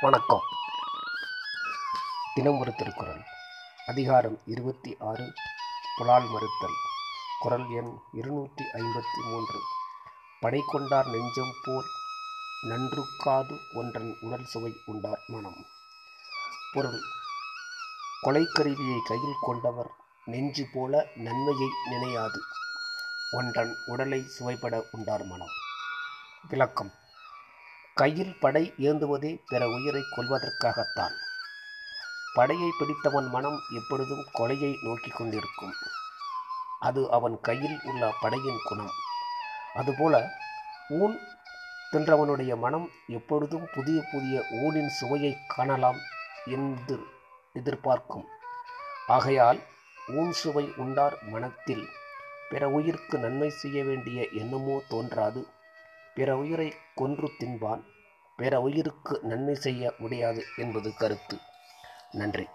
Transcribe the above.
வணக்கம். தினம் ஒரு திருக்குறள். அதிகாரம் இருபத்தி ஆறு புலால் மறுத்தல். குரல் எண் இருநூற்றி ஐம்பத்தி மூன்று. படை கொண்டார் நெஞ்சம் போல் நன்றுக்காது ஒன்றன் உடல் சுவை உண்டார் மனம். பொருள். கொலைக்கருவியை கையில் கொண்டவர் நெஞ்சு போல நன்மையை நினையாது. ஒன்றன் உடலை சுவைப்பட உண்டார் மனம். விளக்கம். கையில் படை ஏந்துவதே பிற உயிரை கொல்வதற்காகத்தான். படையை பிடித்தவன் மனம் எப்பொழுதும் கொலையை நோக்கி கொண்டிருக்கும். அது அவன் கையில் உள்ள படையின் குணம். அதுபோல ஊன் தின்றவனுடைய மனம் எப்பொழுதும் புதிய புதிய ஊனின் சுவையை காணலாம் என்று எதிர்பார்க்கும். ஆகையால் ஊன் சுவை உண்டார் மனத்தில். பிற உயிர்க்கு நன்மை செய்ய வேண்டிய எண்ணமோ தோன்றாது. பிற உயிரை கொன்று தின்பான் பிற உயிருக்கு நன்மை செய்ய முடியாது என்பது கருத்து. நன்றி.